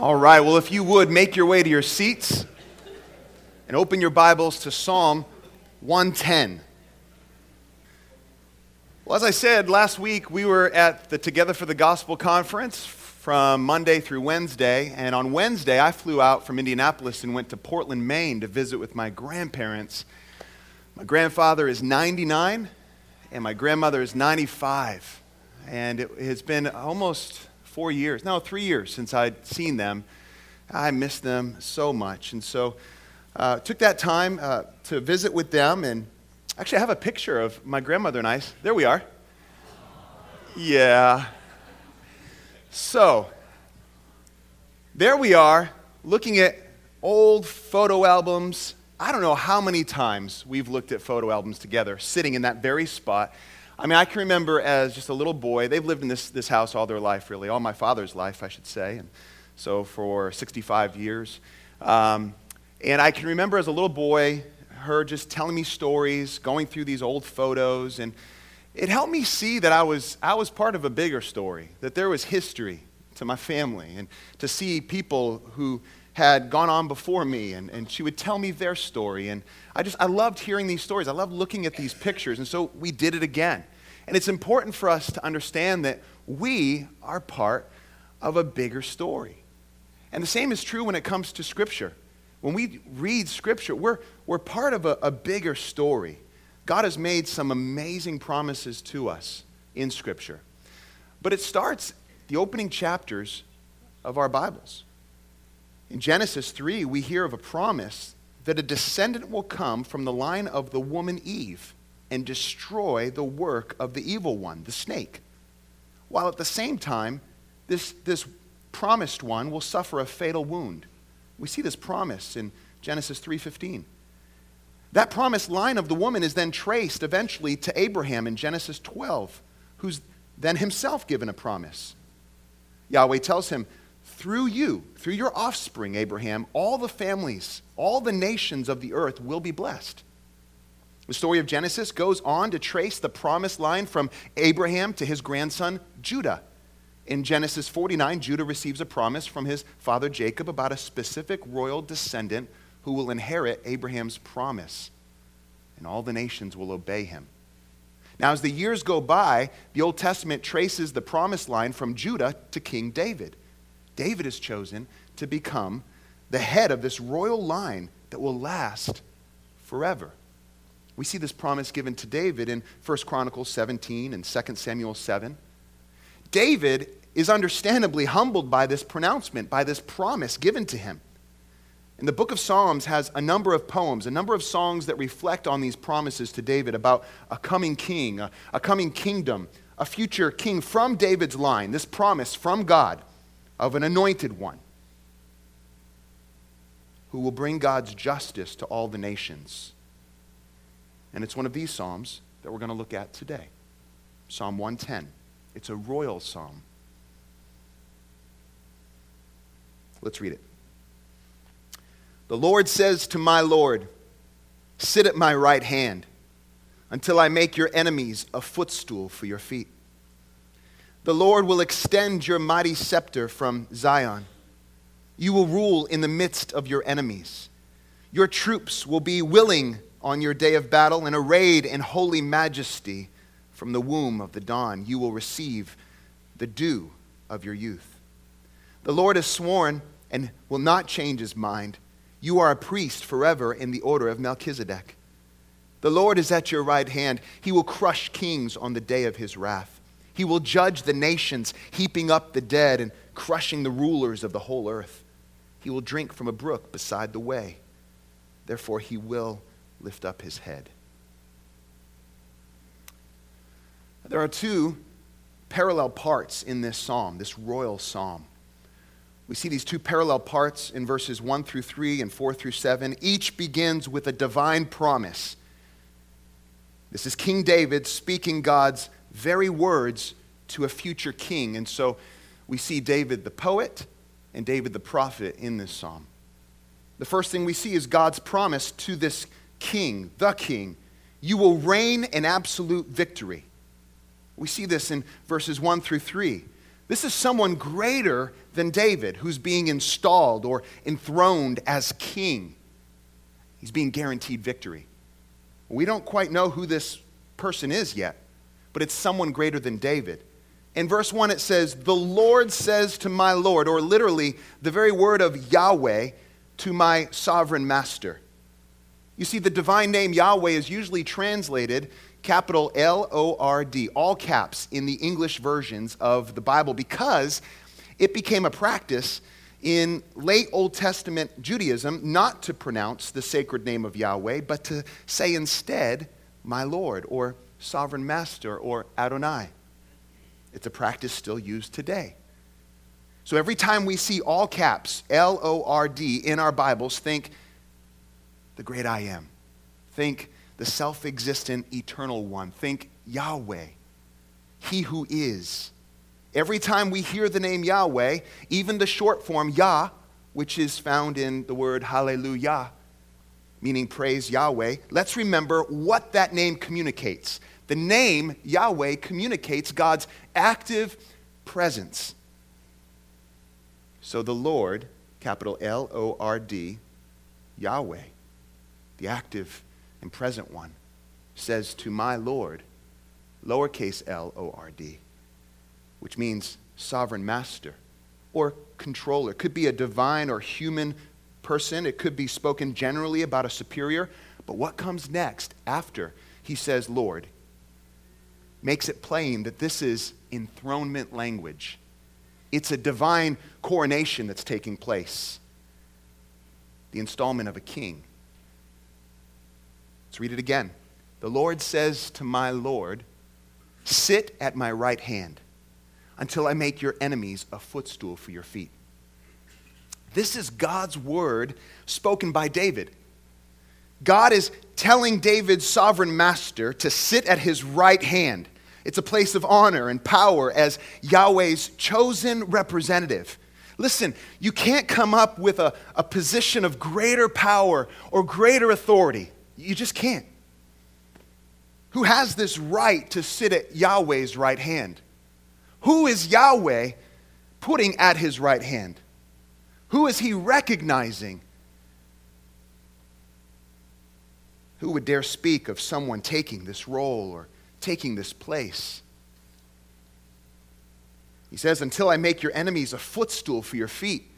All right, well, if you would, make your way to your seats and open your Bibles to Psalm 110. Well, as I said, last week we were at the Together for the Gospel conference from Monday through Wednesday. And on Wednesday, I flew out from Indianapolis and went to Portland, Maine to visit with my grandparents. My grandfather is 99, and my grandmother is 95. And it has been almost four years, no, three years since I'd seen them. I miss them so much. And so uh, took that time uh, to visit with them. And actually, I have a picture of my grandmother and I. There we are. Yeah. So, there we are looking at old photo albums. I don't know how many times we've looked at photo albums together, sitting in that very spot. I mean, I can remember as just a little boy, they've lived in this, this house all their life, really, all my father's life, I should say, and so for 65 years. Um, and I can remember as a little boy, her just telling me stories, going through these old photos, and it helped me see that I was, I was part of a bigger story, that there was history to my family, and to see people who had gone on before me, and, and she would tell me their story. And I just, I loved hearing these stories. I loved looking at these pictures. And so we did it again. And it's important for us to understand that we are part of a bigger story. And the same is true when it comes to Scripture. When we read Scripture, we're, we're part of a, a bigger story. God has made some amazing promises to us in Scripture. But it starts the opening chapters of our Bibles. In Genesis 3, we hear of a promise that a descendant will come from the line of the woman Eve and destroy the work of the evil one, the snake. While at the same time, this, this promised one will suffer a fatal wound. We see this promise in Genesis 3:15. That promised line of the woman is then traced eventually to Abraham in Genesis 12, who's then himself given a promise. Yahweh tells him, through you, through your offspring, Abraham, all the families, all the nations of the earth will be blessed. The story of Genesis goes on to trace the promised line from Abraham to his grandson Judah. In Genesis 49, Judah receives a promise from his father Jacob about a specific royal descendant who will inherit Abraham's promise, and all the nations will obey him. Now, as the years go by, the Old Testament traces the promised line from Judah to King David. David is chosen to become the head of this royal line that will last forever. We see this promise given to David in 1 Chronicles 17 and 2 Samuel 7. David is understandably humbled by this pronouncement, by this promise given to him. And the book of Psalms has a number of poems, a number of songs that reflect on these promises to David about a coming king, a, a coming kingdom, a future king from David's line, this promise from God of an anointed one who will bring God's justice to all the nations. And it's one of these Psalms that we're going to look at today Psalm 110. It's a royal psalm. Let's read it. The Lord says to my Lord, Sit at my right hand until I make your enemies a footstool for your feet. The Lord will extend your mighty scepter from Zion. You will rule in the midst of your enemies. Your troops will be willing on your day of battle and arrayed in holy majesty from the womb of the dawn. You will receive the dew of your youth. The Lord has sworn and will not change his mind. You are a priest forever in the order of Melchizedek. The Lord is at your right hand. He will crush kings on the day of his wrath. He will judge the nations, heaping up the dead and crushing the rulers of the whole earth. He will drink from a brook beside the way. Therefore, he will lift up his head. There are two parallel parts in this psalm, this royal psalm. We see these two parallel parts in verses 1 through 3 and 4 through 7. Each begins with a divine promise. This is King David speaking God's very words to a future king. And so we see David the poet and David the prophet in this psalm. The first thing we see is God's promise to this king, the king. You will reign in absolute victory. We see this in verses 1 through 3. This is someone greater than David who's being installed or enthroned as king. He's being guaranteed victory. We don't quite know who this person is yet, but it's someone greater than David. In verse 1, it says, The Lord says to my Lord, or literally the very word of Yahweh to my sovereign master. You see, the divine name Yahweh is usually translated capital L O R D, all caps in the English versions of the Bible because it became a practice in late Old Testament Judaism not to pronounce the sacred name of Yahweh, but to say instead, my Lord, or sovereign master, or Adonai. It's a practice still used today. So every time we see all caps, L O R D, in our Bibles, think the great I am. Think the self existent, eternal one. Think Yahweh, He who is. Every time we hear the name Yahweh, even the short form Yah, which is found in the word hallelujah, meaning praise Yahweh, let's remember what that name communicates. The name Yahweh communicates God's active presence. So the Lord, capital L O R D, Yahweh, the active and present one, says to my Lord, lowercase l O R D, which means sovereign master or controller. It could be a divine or human person, it could be spoken generally about a superior. But what comes next after he says Lord makes it plain that this is enthronement language. It's a divine coronation that's taking place, the installment of a king. Let's read it again. The Lord says to my Lord, Sit at my right hand until I make your enemies a footstool for your feet. This is God's word spoken by David. God is telling David's sovereign master to sit at his right hand. It's a place of honor and power as Yahweh's chosen representative. Listen, you can't come up with a, a position of greater power or greater authority you just can't. Who has this right to sit at Yahweh's right hand? Who is Yahweh putting at his right hand? Who is he recognizing? Who would dare speak of someone taking this role or taking this place? He says, Until I make your enemies a footstool for your feet.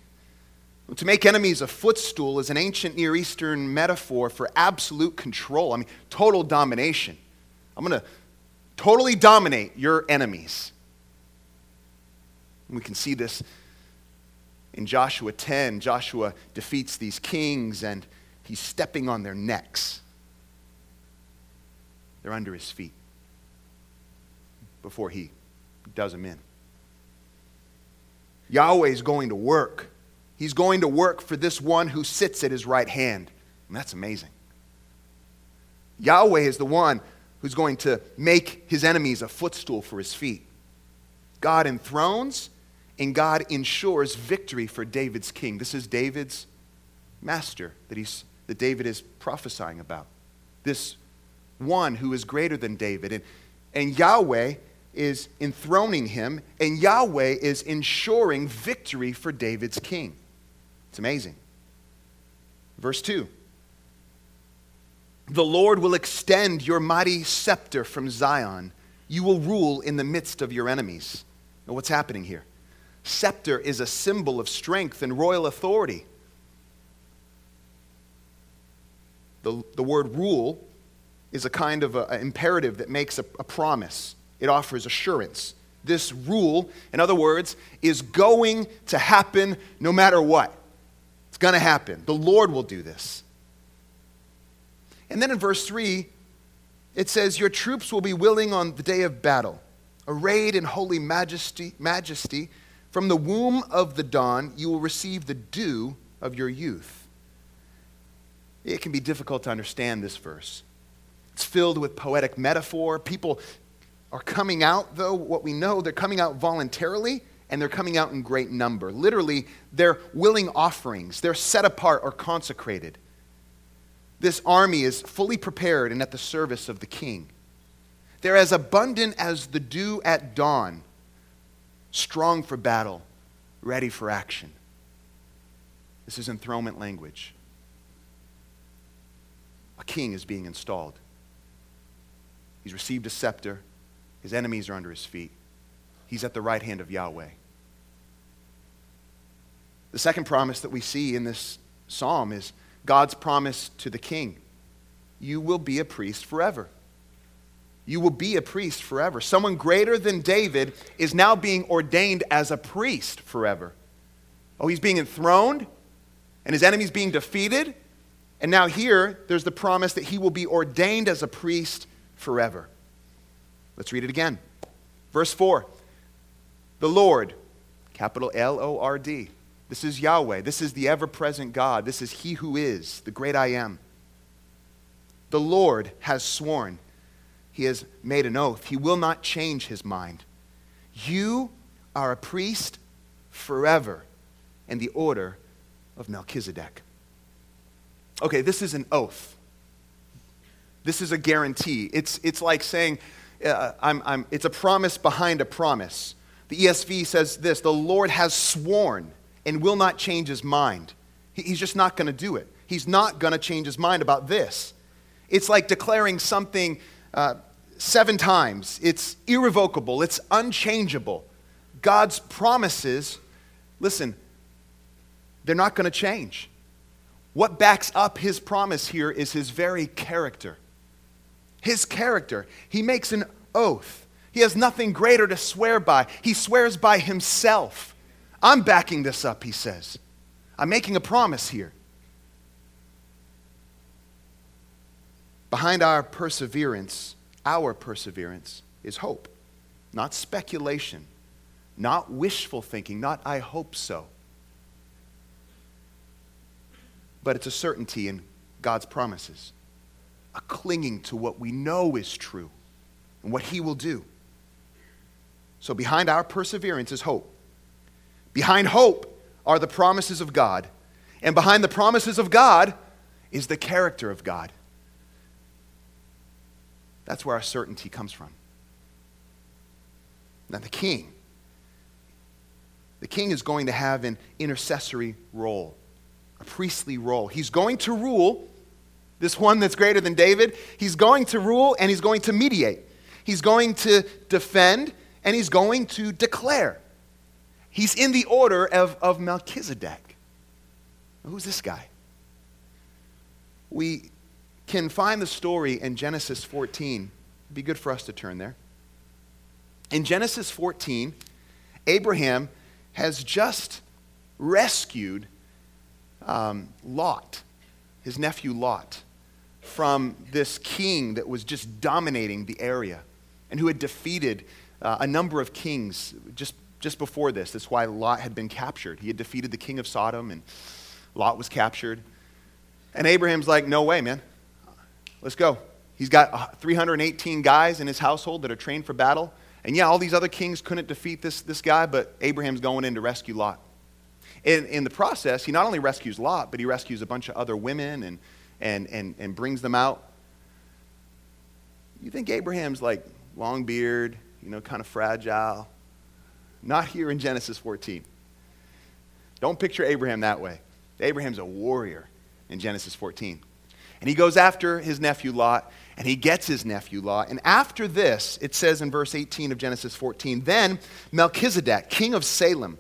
To make enemies a footstool is an ancient Near Eastern metaphor for absolute control. I mean, total domination. I'm going to totally dominate your enemies. And we can see this in Joshua 10. Joshua defeats these kings and he's stepping on their necks. They're under his feet before he does them in. Yahweh is going to work He's going to work for this one who sits at his right hand. And that's amazing. Yahweh is the one who's going to make his enemies a footstool for his feet. God enthrones and God ensures victory for David's king. This is David's master that, he's, that David is prophesying about. This one who is greater than David. And, and Yahweh is enthroning him, and Yahweh is ensuring victory for David's king. It's amazing. Verse 2 The Lord will extend your mighty scepter from Zion. You will rule in the midst of your enemies. Now, what's happening here? Scepter is a symbol of strength and royal authority. The, the word rule is a kind of an imperative that makes a, a promise, it offers assurance. This rule, in other words, is going to happen no matter what It's going to happen. The Lord will do this. And then in verse 3, it says, Your troops will be willing on the day of battle, arrayed in holy majesty, majesty. From the womb of the dawn, you will receive the dew of your youth. It can be difficult to understand this verse. It's filled with poetic metaphor. People are coming out, though, what we know, they're coming out voluntarily and they're coming out in great number. Literally, they're willing offerings, they're set apart or consecrated. This army is fully prepared and at the service of the king. They're as abundant as the dew at dawn. strong for battle, ready for action. This is enthronement language. A king is being installed. He's received a scepter. His enemies are under his feet. He's at the right hand of Yahweh. The second promise that we see in this psalm is God's promise to the king You will be a priest forever. You will be a priest forever. Someone greater than David is now being ordained as a priest forever. Oh, he's being enthroned, and his enemies being defeated. And now, here, there's the promise that he will be ordained as a priest forever. Let's read it again. Verse 4 The Lord, capital L O R D, this is Yahweh. This is the ever present God. This is He who is, the great I am. The Lord has sworn, He has made an oath. He will not change His mind. You are a priest forever in the order of Melchizedek. Okay, this is an oath. This is a guarantee. It's, it's like saying, uh, I'm, I'm, it's a promise behind a promise. The ESV says this the Lord has sworn and will not change his mind. He's just not going to do it. He's not going to change his mind about this. It's like declaring something uh, seven times. It's irrevocable, it's unchangeable. God's promises, listen, they're not going to change. What backs up his promise here is his very character. His character. He makes an oath. He has nothing greater to swear by. He swears by himself. I'm backing this up, he says. I'm making a promise here. Behind our perseverance, our perseverance, is hope, not speculation, not wishful thinking, not I hope so. But it's a certainty in God's promises, a clinging to what we know is true and what He will do. So behind our perseverance is hope. Behind hope are the promises of God. And behind the promises of God is the character of God. That's where our certainty comes from. Now, the king. The king is going to have an intercessory role, a priestly role. He's going to rule, this one that's greater than David. He's going to rule and he's going to mediate. He's going to defend and he's going to declare. He's in the order of, of Melchizedek. Who's this guy? We can find the story in Genesis 14. It'd be good for us to turn there. In Genesis 14, Abraham has just rescued um, Lot, his nephew Lot, from this king that was just dominating the area and who had defeated uh, a number of kings just just before this. That's why Lot had been captured. He had defeated the king of Sodom, and Lot was captured. And Abraham's like, no way, man. Let's go. He's got uh, 318 guys in his household that are trained for battle. And yeah, all these other kings couldn't defeat this, this guy, but Abraham's going in to rescue Lot. In, in the process, he not only rescues Lot, but he rescues a bunch of other women and, and, and, and brings them out. You think Abraham's like long beard, you know, kind of fragile, not here in Genesis 14. Don't picture Abraham that way. Abraham's a warrior in Genesis 14. And he goes after his nephew Lot, and he gets his nephew Lot. And after this, it says in verse 18 of Genesis 14 Then Melchizedek, king of Salem,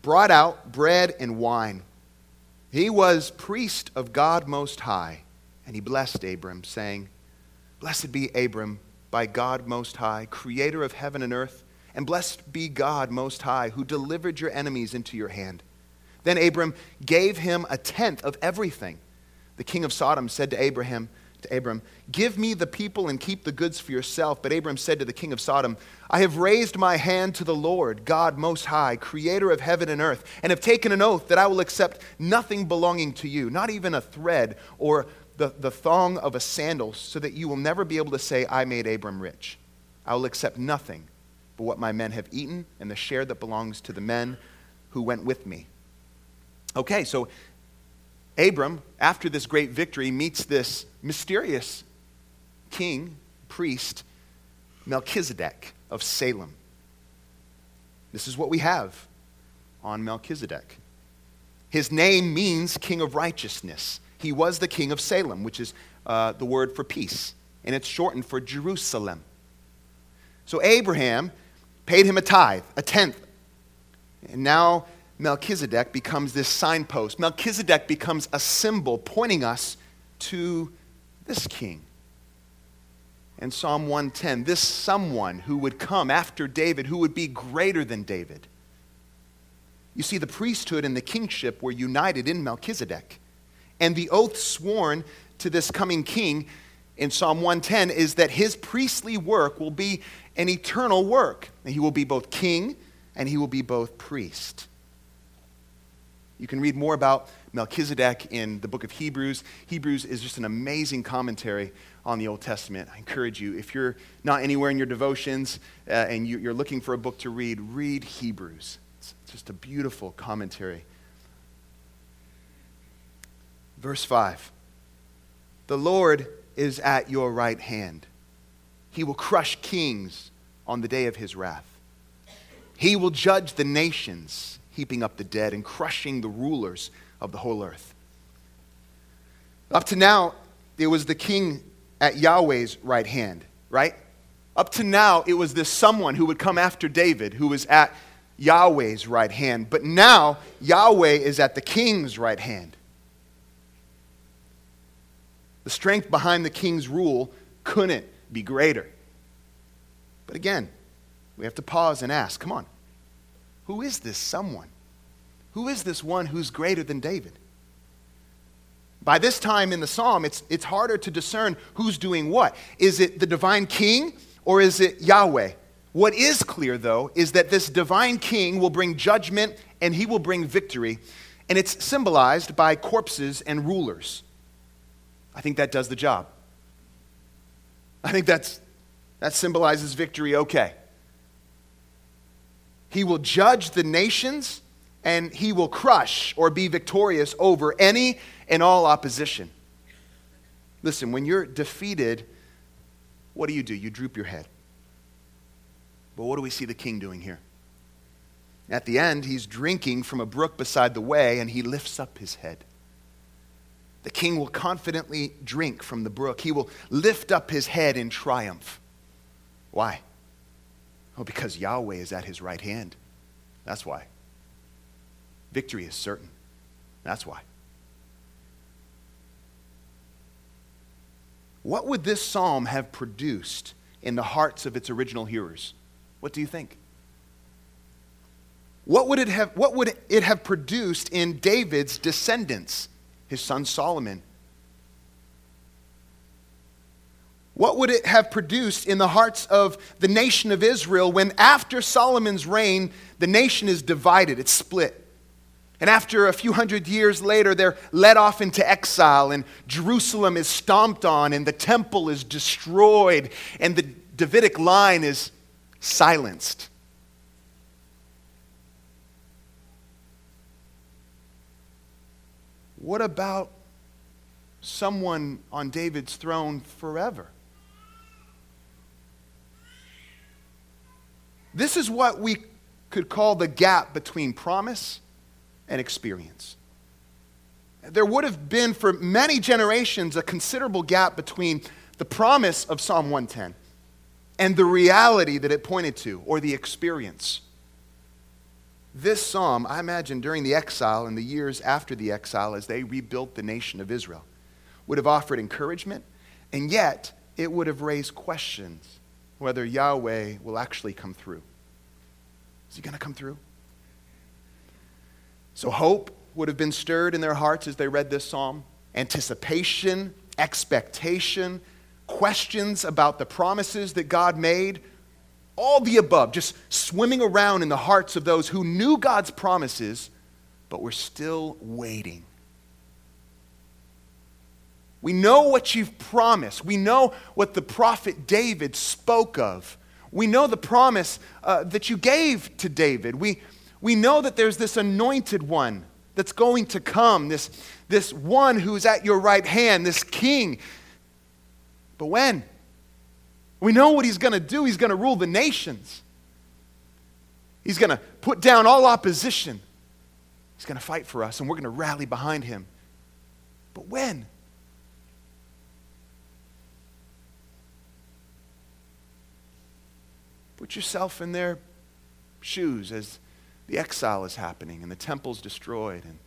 brought out bread and wine. He was priest of God Most High, and he blessed Abram, saying, Blessed be Abram by God Most High, creator of heaven and earth. And blessed be God Most High, who delivered your enemies into your hand. Then Abram gave him a tenth of everything. The king of Sodom said to Abraham, to Abram, Give me the people and keep the goods for yourself. But Abram said to the king of Sodom, I have raised my hand to the Lord, God Most High, creator of heaven and earth, and have taken an oath that I will accept nothing belonging to you, not even a thread or the, the thong of a sandal, so that you will never be able to say, I made Abram rich. I will accept nothing but what my men have eaten and the share that belongs to the men who went with me. Okay, so Abram, after this great victory, meets this mysterious king, priest, Melchizedek of Salem. This is what we have on Melchizedek. His name means king of righteousness. He was the king of Salem, which is uh, the word for peace, and it's shortened for Jerusalem. So Abraham paid him a tithe, a tenth. And now Melchizedek becomes this signpost. Melchizedek becomes a symbol pointing us to this king. And Psalm 110, this someone who would come after David, who would be greater than David. You see, the priesthood and the kingship were united in Melchizedek. And the oath sworn to this coming king in Psalm 110 is that his priestly work will be an eternal work. He will be both king and he will be both priest. You can read more about Melchizedek in the book of Hebrews. Hebrews is just an amazing commentary on the Old Testament. I encourage you, if you're not anywhere in your devotions uh, and you, you're looking for a book to read, read Hebrews. It's just a beautiful commentary. Verse 5 The Lord is at your right hand. He will crush kings on the day of his wrath. He will judge the nations, heaping up the dead and crushing the rulers of the whole earth. Up to now, it was the king at Yahweh's right hand, right? Up to now, it was this someone who would come after David, who was at Yahweh's right hand. But now, Yahweh is at the king's right hand. The strength behind the king's rule couldn't be greater. But again, we have to pause and ask come on, who is this someone? Who is this one who's greater than David? By this time in the psalm, it's, it's harder to discern who's doing what. Is it the divine king or is it Yahweh? What is clear, though, is that this divine king will bring judgment and he will bring victory. And it's symbolized by corpses and rulers. I think that does the job. I think that's, that symbolizes victory okay. He will judge the nations and he will crush or be victorious over any and all opposition. Listen, when you're defeated, what do you do? You droop your head. But what do we see the king doing here? At the end, he's drinking from a brook beside the way, and he lifts up his head. The king will confidently drink from the brook. He will lift up his head in triumph. Why? Oh, because Yahweh is at his right hand. That's why. Victory is certain. That's why. What would this psalm have produced in the hearts of its original hearers? What do you think? What would it have, what would it have produced in David's descendants, his son Solomon? What would it have produced in the hearts of the nation of Israel when, after Solomon's reign, the nation is divided, it's split? And after a few hundred years later, they're led off into exile, and Jerusalem is stomped on, and the temple is destroyed, and the Davidic line is silenced. What about someone on David's throne forever? This is what we could call the gap between promise and experience. There would have been for many generations a considerable gap between the promise of Psalm 110 and the reality that it pointed to, or the experience. This psalm, I imagine, during the exile and the years after the exile, as they rebuilt the nation of Israel, would have offered encouragement, and yet it would have raised questions whether Yahweh will actually come through. Is he going to come through? So hope would have been stirred in their hearts as they read this psalm. Anticipation, expectation, questions about the promises that God made, all the above, just swimming around in the hearts of those who knew God's promises, but were still waiting. We know what you've promised. We know what the prophet David spoke of. We know the promise uh, that you gave to David. We, we know that there's this anointed one that's going to come, this, this one who's at your right hand, this king but when? We know what he's going to do. He's going to rule the nations. He's going to put down all opposition. He's going to fight for us, and we're going to rally behind him. But when? Put yourself in their shoes as the exile is happening and the temple's destroyed and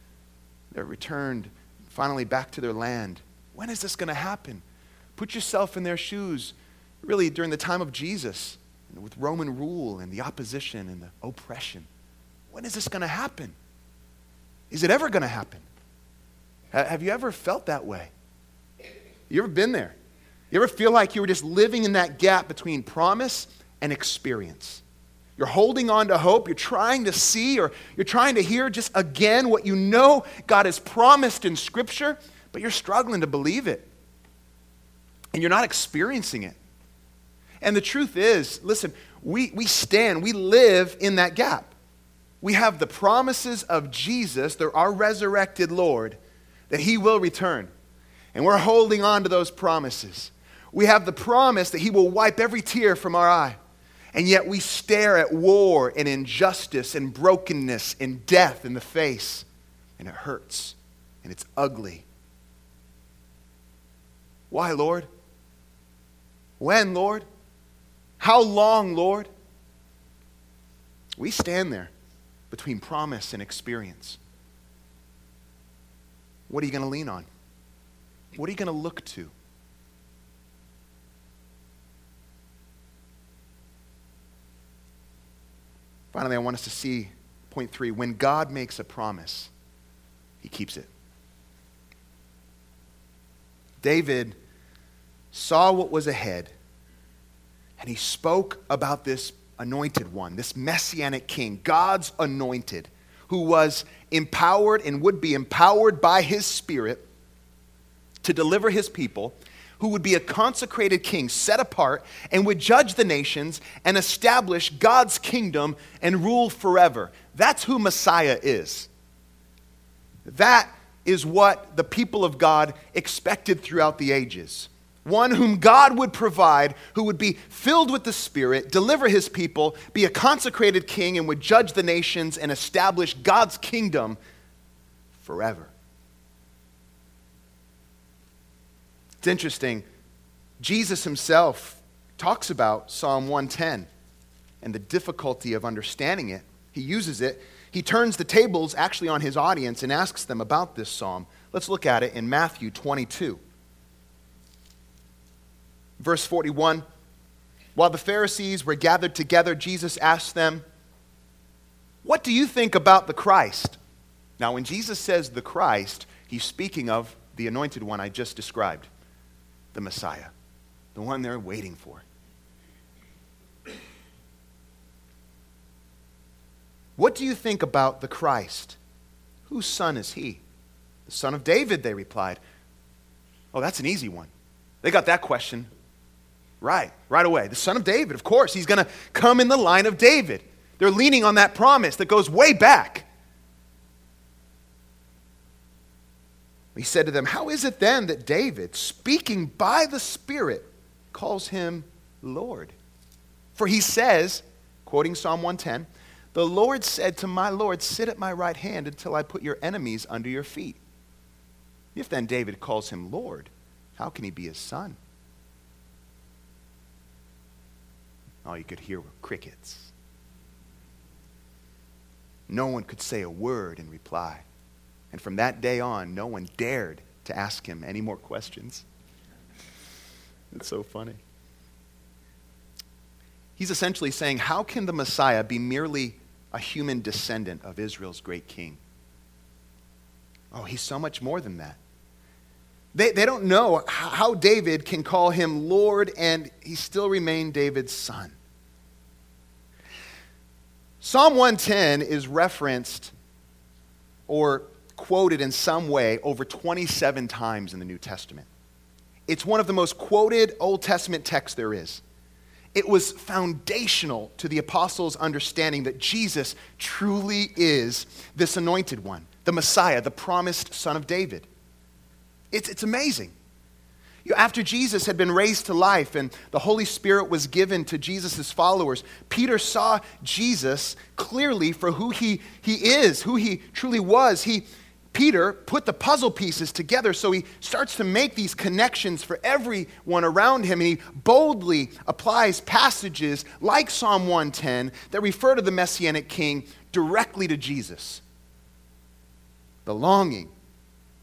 they're returned finally back to their land. When is this going to happen? Put yourself in their shoes, really, during the time of Jesus, with Roman rule and the opposition and the oppression. When is this going to happen? Is it ever going to happen? Have you ever felt that way? You ever been there? You ever feel like you were just living in that gap between promise and experience? You're holding on to hope. You're trying to see or you're trying to hear just again what you know God has promised in Scripture, but you're struggling to believe it. And you're not experiencing it. And the truth is, listen, we, we stand, we live in that gap. We have the promises of Jesus, our resurrected Lord, that He will return. And we're holding on to those promises. We have the promise that He will wipe every tear from our eye. And yet we stare at war and injustice and brokenness and death in the face. And it hurts. And it's ugly. Why, Lord? When, Lord? How long, Lord? We stand there between promise and experience. What are you going to lean on? What are you going to look to? Finally, I want us to see point three when God makes a promise, he keeps it. David saw what was ahead, and he spoke about this anointed one, this messianic king, God's anointed, who was empowered and would be empowered by his spirit to deliver his people who would be a consecrated king, set apart, and would judge the nations and establish God's kingdom and rule forever. That's who Messiah is. That is what the people of God expected throughout the ages. One whom God would provide, who would be filled with the Spirit, deliver his people, be a consecrated king, and would judge the nations and establish God's kingdom forever. It's interesting. Jesus himself talks about Psalm 110 and the difficulty of understanding it. He uses it. He turns the tables actually on his audience and asks them about this psalm. Let's look at it in Matthew 22. Verse 41 While the Pharisees were gathered together, Jesus asked them, What do you think about the Christ? Now, when Jesus says the Christ, he's speaking of the anointed one I just described the Messiah, the one they're waiting for. What do you think about the Christ? Whose son is he? The son of David, they replied. Oh, that's an easy one. They got that question right, right away. The son of David, of course. He's going to come in the line of David. They're leaning on that promise that goes way back. He said to them, How is it then that David, speaking by the Spirit, calls him Lord? For he says, quoting Psalm 110, The Lord said to my Lord, Sit at my right hand until I put your enemies under your feet. If then David calls him Lord, how can he be his son? All you could hear were crickets. No one could say a word in reply. And from that day on, no one dared to ask him any more questions. It's so funny. He's essentially saying, How can the Messiah be merely a human descendant of Israel's great king? Oh, he's so much more than that. They, they don't know how David can call him Lord and he still remain David's son. Psalm 110 is referenced or quoted in some way over 27 times in the New Testament. It's one of the most quoted Old Testament texts there is. It was foundational to the apostles' understanding that Jesus truly is this anointed one, the Messiah, the promised son of David. It's, it's amazing. You after Jesus had been raised to life and the Holy Spirit was given to Jesus' followers, Peter saw Jesus clearly for who he, he is, who he truly was. He, Peter put the puzzle pieces together, so he starts to make these connections for everyone around him, and he boldly applies passages like Psalm 110 that refer to the Messianic King directly to Jesus. The longing,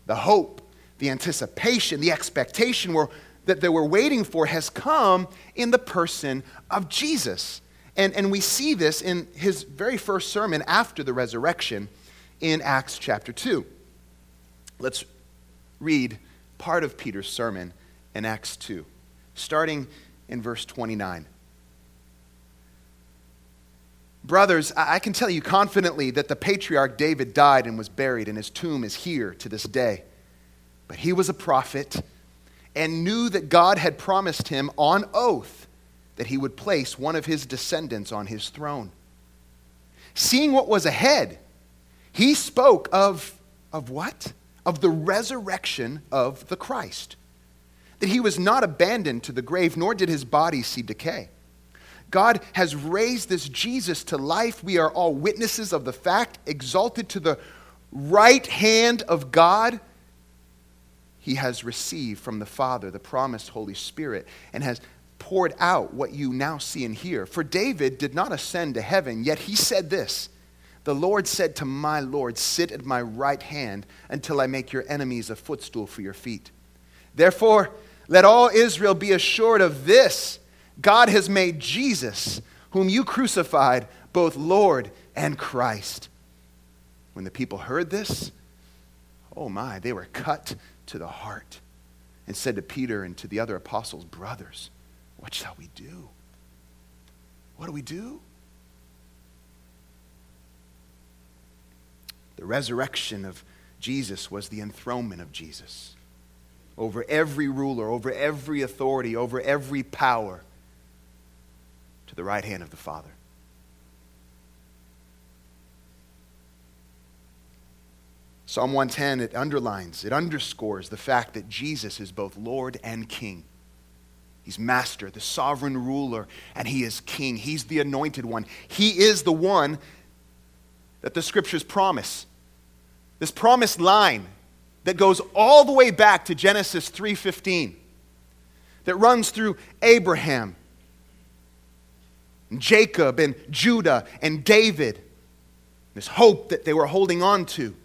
the hope, the anticipation, the expectation were, that they were waiting for has come in the person of Jesus. And, and we see this in his very first sermon after the resurrection in Acts chapter 2. Let's read part of Peter's sermon in Acts 2, starting in verse 29. Brothers, I can tell you confidently that the patriarch David died and was buried, and his tomb is here to this day. But he was a prophet and knew that God had promised him on oath that he would place one of his descendants on his throne. Seeing what was ahead, he spoke of, of what? Of the resurrection of the Christ. That he was not abandoned to the grave, nor did his body see decay. God has raised this Jesus to life. We are all witnesses of the fact, exalted to the right hand of God he has received from the Father the promised Holy Spirit and has poured out what you now see and hear. For David did not ascend to heaven, yet he said this The Lord said to my Lord, Sit at my right hand until I make your enemies a footstool for your feet. Therefore, let all Israel be assured of this God has made Jesus, whom you crucified, both Lord and Christ. When the people heard this, oh my, they were cut to the heart and said to Peter and to the other apostles, Brothers, what shall we do? What do we do? The resurrection of Jesus was the enthronement of Jesus over every ruler, over every authority, over every power to the right hand of the Father. Psalm 110, it underlines, it underscores the fact that Jesus is both Lord and King. He's master, the sovereign ruler, and he is king. He's the anointed one. He is the one that the scriptures promise. This promised line that goes all the way back to Genesis 3:15 that runs through Abraham, and Jacob and Judah and David. This hope that they were holding on to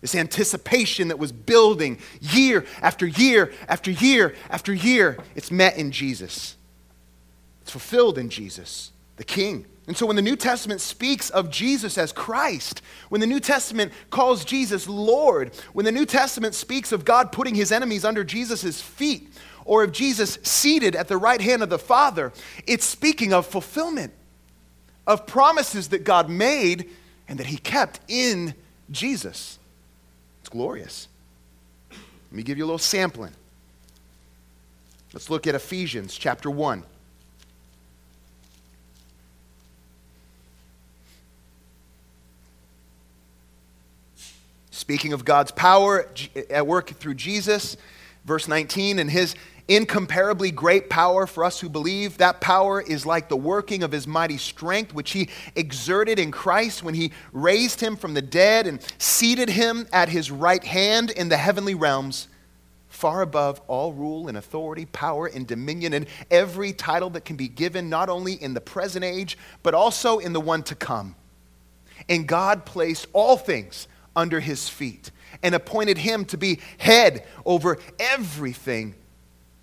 this anticipation that was building year after year after year after year, it's met in Jesus. It's fulfilled in Jesus, the King. And so when the New Testament speaks of Jesus as Christ, when the New Testament calls Jesus Lord, when the New Testament speaks of God putting his enemies under Jesus' feet, or of Jesus seated at the right hand of the Father, it's speaking of fulfillment, of promises that God made and that he kept in Jesus It's glorious. Let me give you a little sampling. Let's look at Ephesians chapter 1. Speaking of God's power at work through Jesus, verse 19, and his incomparably great power for us who believe. That power is like the working of his mighty strength, which he exerted in Christ when he raised him from the dead and seated him at his right hand in the heavenly realms, far above all rule and authority, power and dominion, and every title that can be given, not only in the present age, but also in the one to come. And God placed all things under his feet and appointed him to be head over everything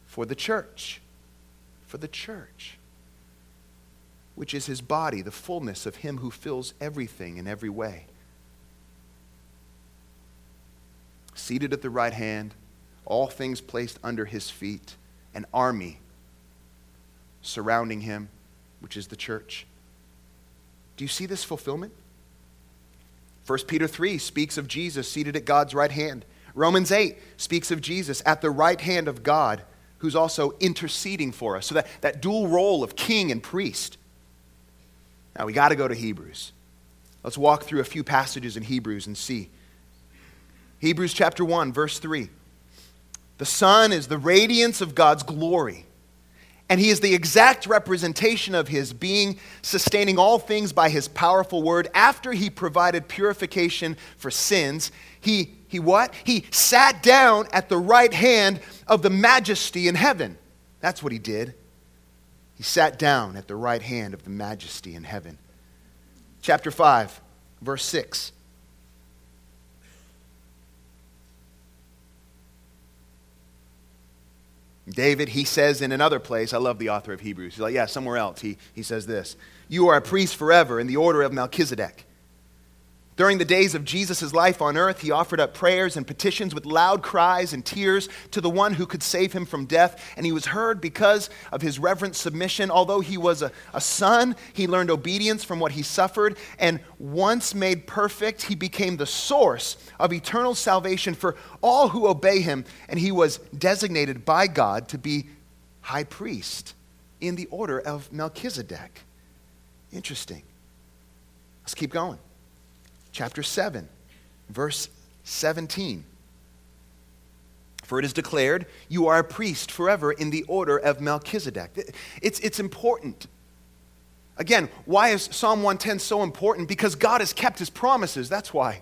for the church. For the church, which is his body, the fullness of him who fills everything in every way. Seated at the right hand, all things placed under his feet, an army surrounding him, which is the church. Do you see this fulfillment? 1 Peter 3 speaks of Jesus seated at God's right hand. Romans 8 speaks of Jesus at the right hand of God who's also interceding for us. So that, that dual role of king and priest. Now we got to go to Hebrews. Let's walk through a few passages in Hebrews and see. Hebrews chapter 1, verse 3. The Son is the radiance of God's glory. And he is the exact representation of his being, sustaining all things by his powerful word. After he provided purification for sins, he, he what? He sat down at the right hand of the majesty in heaven. That's what he did. He sat down at the right hand of the majesty in heaven. Chapter 5, verse 6. David, he says in another place, I love the author of Hebrews. He's like, yeah, somewhere else. He, he says this You are a priest forever in the order of Melchizedek. During the days of Jesus' life on earth, he offered up prayers and petitions with loud cries and tears to the one who could save him from death, and he was heard because of his reverent submission. Although he was a, a son, he learned obedience from what he suffered, and once made perfect, he became the source of eternal salvation for all who obey him, and he was designated by God to be high priest in the order of Melchizedek. Interesting. Let's keep going chapter 7, verse 17. For it is declared, You are a priest forever in the order of Melchizedek. It's, it's important. Again, why is Psalm 110 so important? Because God has kept his promises. That's why.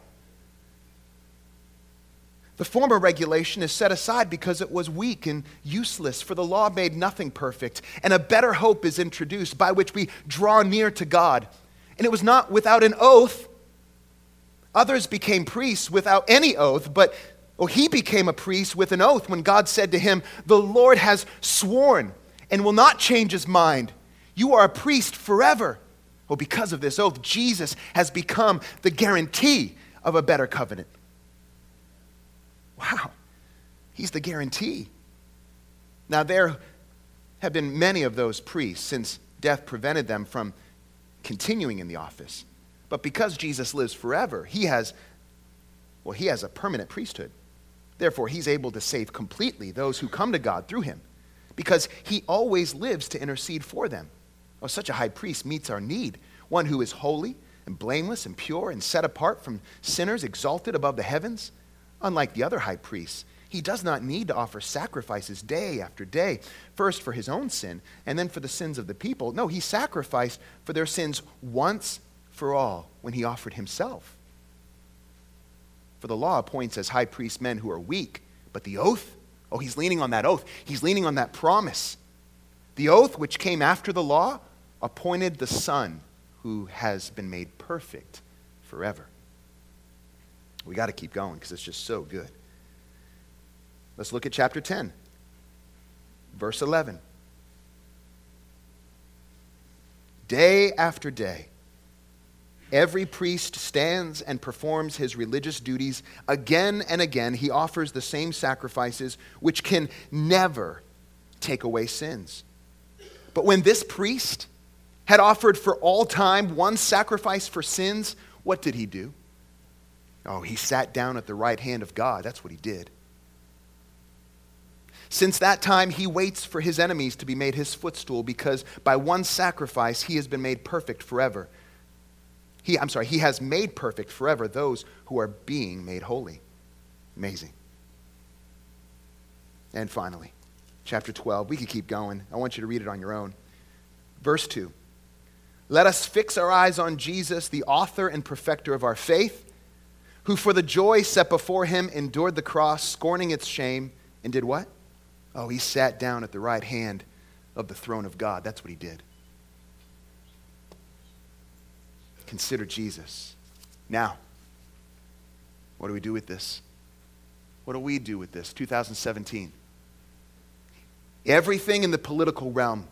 The former regulation is set aside because it was weak and useless, for the law made nothing perfect, and a better hope is introduced by which we draw near to God. And it was not without an oath Others became priests without any oath, but well, he became a priest with an oath when God said to him, The Lord has sworn and will not change his mind. You are a priest forever. Well, because of this oath, Jesus has become the guarantee of a better covenant. Wow, he's the guarantee. Now, there have been many of those priests since death prevented them from continuing in the office. But because Jesus lives forever, he has, well, he has a permanent priesthood. Therefore, he's able to save completely those who come to God through him because he always lives to intercede for them. Oh, such a high priest meets our need, one who is holy and blameless and pure and set apart from sinners, exalted above the heavens. Unlike the other high priests, he does not need to offer sacrifices day after day, first for his own sin and then for the sins of the people. No, he sacrificed for their sins once for all when he offered himself. For the law appoints as high priest men who are weak, but the oath, oh, he's leaning on that oath. He's leaning on that promise. The oath, which came after the law, appointed the Son who has been made perfect forever. We got to keep going because it's just so good. Let's look at chapter 10, verse 11. Day after day, Every priest stands and performs his religious duties again and again. He offers the same sacrifices which can never take away sins. But when this priest had offered for all time one sacrifice for sins, what did he do? Oh, he sat down at the right hand of God. That's what he did. Since that time, he waits for his enemies to be made his footstool because by one sacrifice he has been made perfect forever. He, I'm sorry, he has made perfect forever those who are being made holy. Amazing. And finally, chapter 12. We could keep going. I want you to read it on your own. Verse 2. Let us fix our eyes on Jesus, the author and perfecter of our faith, who for the joy set before him endured the cross, scorning its shame, and did what? Oh, he sat down at the right hand of the throne of God. That's what he did. Consider Jesus. Now, what do we do with this? What do we do with this? 2017. Everything in the political realm,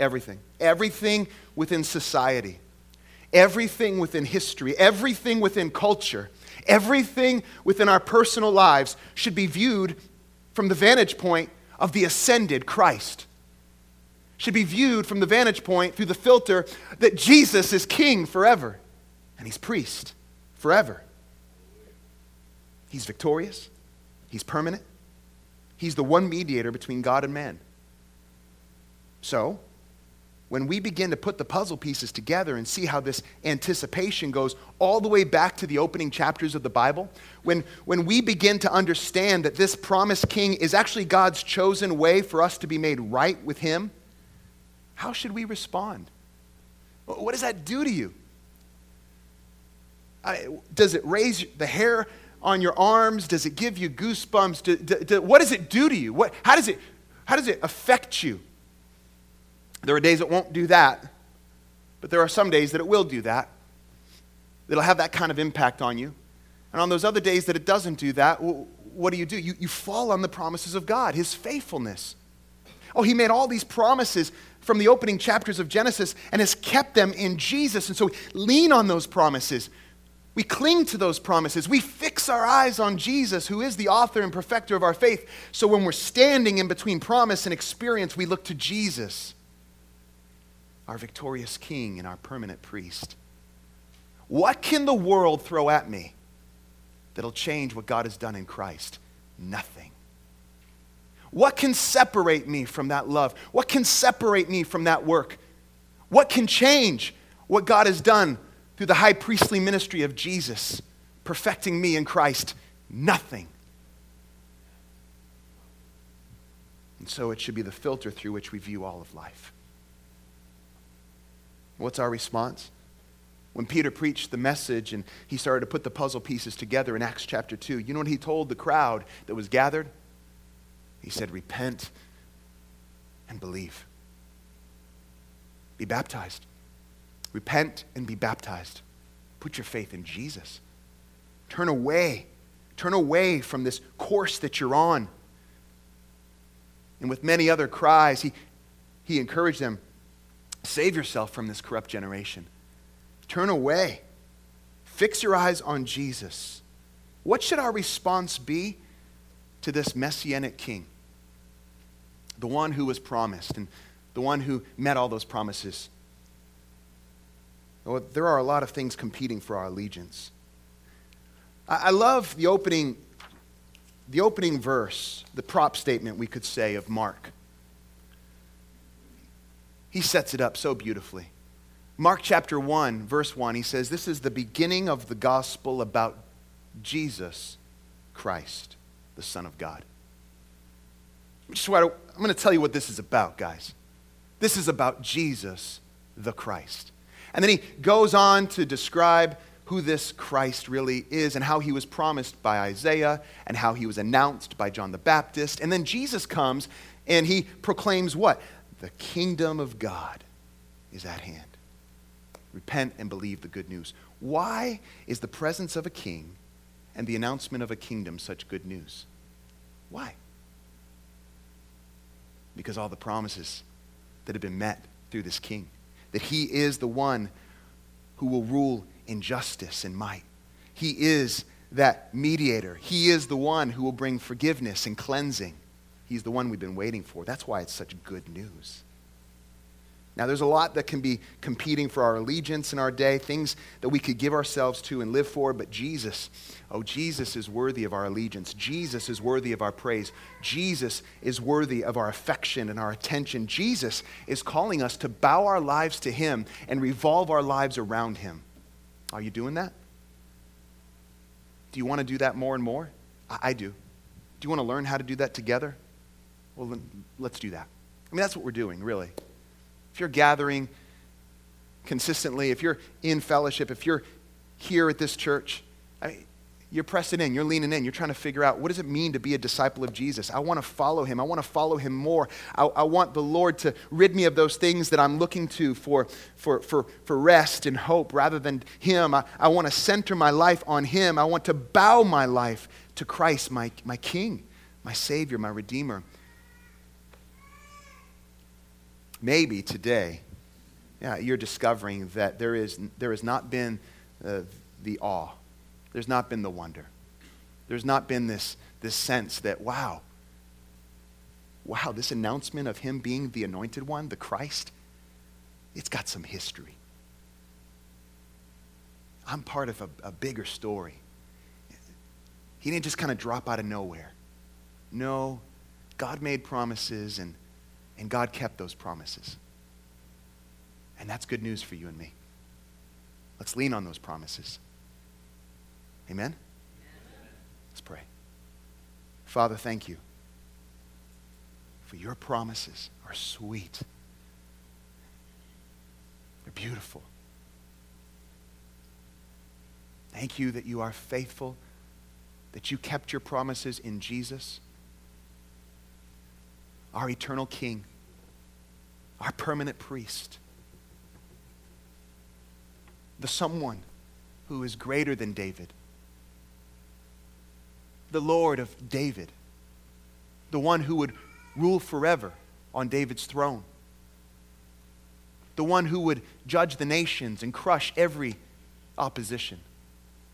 everything, everything within society, everything within history, everything within culture, everything within our personal lives should be viewed from the vantage point of the ascended Christ should be viewed from the vantage point through the filter that Jesus is king forever and he's priest forever. He's victorious, he's permanent, he's the one mediator between God and man. So, when we begin to put the puzzle pieces together and see how this anticipation goes all the way back to the opening chapters of the Bible, when, when we begin to understand that this promised king is actually God's chosen way for us to be made right with him, how should we respond? What does that do to you? I, does it raise the hair on your arms? Does it give you goosebumps? Do, do, do, what does it do to you? What, how, does it, how does it affect you? There are days it won't do that, but there are some days that it will do that. It'll have that kind of impact on you. And on those other days that it doesn't do that, what do you do? You, you fall on the promises of God, His faithfulness. Oh, He made all these promises from the opening chapters of Genesis and has kept them in Jesus. And so we lean on those promises. We cling to those promises. We fix our eyes on Jesus, who is the author and perfecter of our faith. So when we're standing in between promise and experience, we look to Jesus our victorious King and our permanent priest. What can the world throw at me that'll change what God has done in Christ? Nothing. What can separate me from that love? What can separate me from that work? What can change what God has done through the high priestly ministry of Jesus, perfecting me in Christ? Nothing. And so it should be the filter through which we view all of life. What's our response? When Peter preached the message and he started to put the puzzle pieces together in Acts chapter 2, you know what he told the crowd that was gathered? He said, Repent and believe. Be baptized. Repent and be baptized. Put your faith in Jesus. Turn away. Turn away from this course that you're on. And with many other cries, he, he encouraged them Save yourself from this corrupt generation. Turn away. Fix your eyes on Jesus. What should our response be to this messianic king? The one who was promised and the one who met all those promises. Well, there are a lot of things competing for our allegiance. I, love the opening, the opening verse, the prop statement, we could say, of Mark. He sets it up so beautifully. Mark chapter 1, verse 1, he says, This is the beginning of the gospel about Jesus Christ, the Son of God. I'm going to tell you what this is about, guys. This is about Jesus, the Christ. And then he goes on to describe who this Christ really is and how he was promised by Isaiah and how he was announced by John the Baptist. And then Jesus comes and he proclaims what? The kingdom of God is at hand. Repent and believe the good news. Why is the presence of a king and the announcement of a kingdom such good news? Why? Because all the promises that have been met through this king, that he is the one who will rule in justice and might. He is that mediator. He is the one who will bring forgiveness and cleansing. He's the one we've been waiting for. That's why it's such good news. Now, there's a lot that can be competing for our allegiance in our day, things that we could give ourselves to and live for, but Jesus, oh, Jesus is worthy of our allegiance. Jesus is worthy of our praise. Jesus is worthy of our affection and our attention. Jesus is calling us to bow our lives to Him and revolve our lives around Him. Are you doing that? Do you want to do that more and more? I, I do. Do you want to learn how to do that together? Well, let's do that. I mean, that's what we're doing, really. If you're gathering consistently, if you're in fellowship, if you're here at this church, I mean, you're pressing in, you're leaning in, you're trying to figure out what does it mean to be a disciple of Jesus? I want to follow him. I want to follow him more. I, I, want the Lord to rid me of those things that I'm looking to for, for, for, for rest and hope rather than him. I, I want to center my life on him. I want to bow my life to Christ, my, my King, my Savior, my Redeemer. Maybe today, yeah, you're discovering that there, is, there has not been uh, the awe, there's not been the wonder, there's not been this, this sense that, wow, wow, this announcement of him being the anointed one, the Christ, it's got some history. I'm part of a, a bigger story. He didn't just kind of drop out of nowhere. No, God made promises and and God kept those promises. And that's good news for you and me. Let's lean on those promises. Amen? Let's pray. Father, thank you for your promises are sweet. They're beautiful. Thank you that you are faithful, that you kept your promises in Jesus, our eternal King, our permanent priest, the someone who is greater than David, the Lord of David, the one who would rule forever on David's throne, the one who would judge the nations and crush every opposition.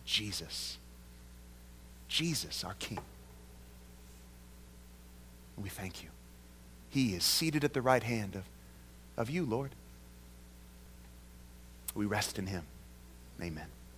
Jesus. Jesus, our King. We thank you. He is seated at the right hand of, of you, Lord. We rest in him. Amen.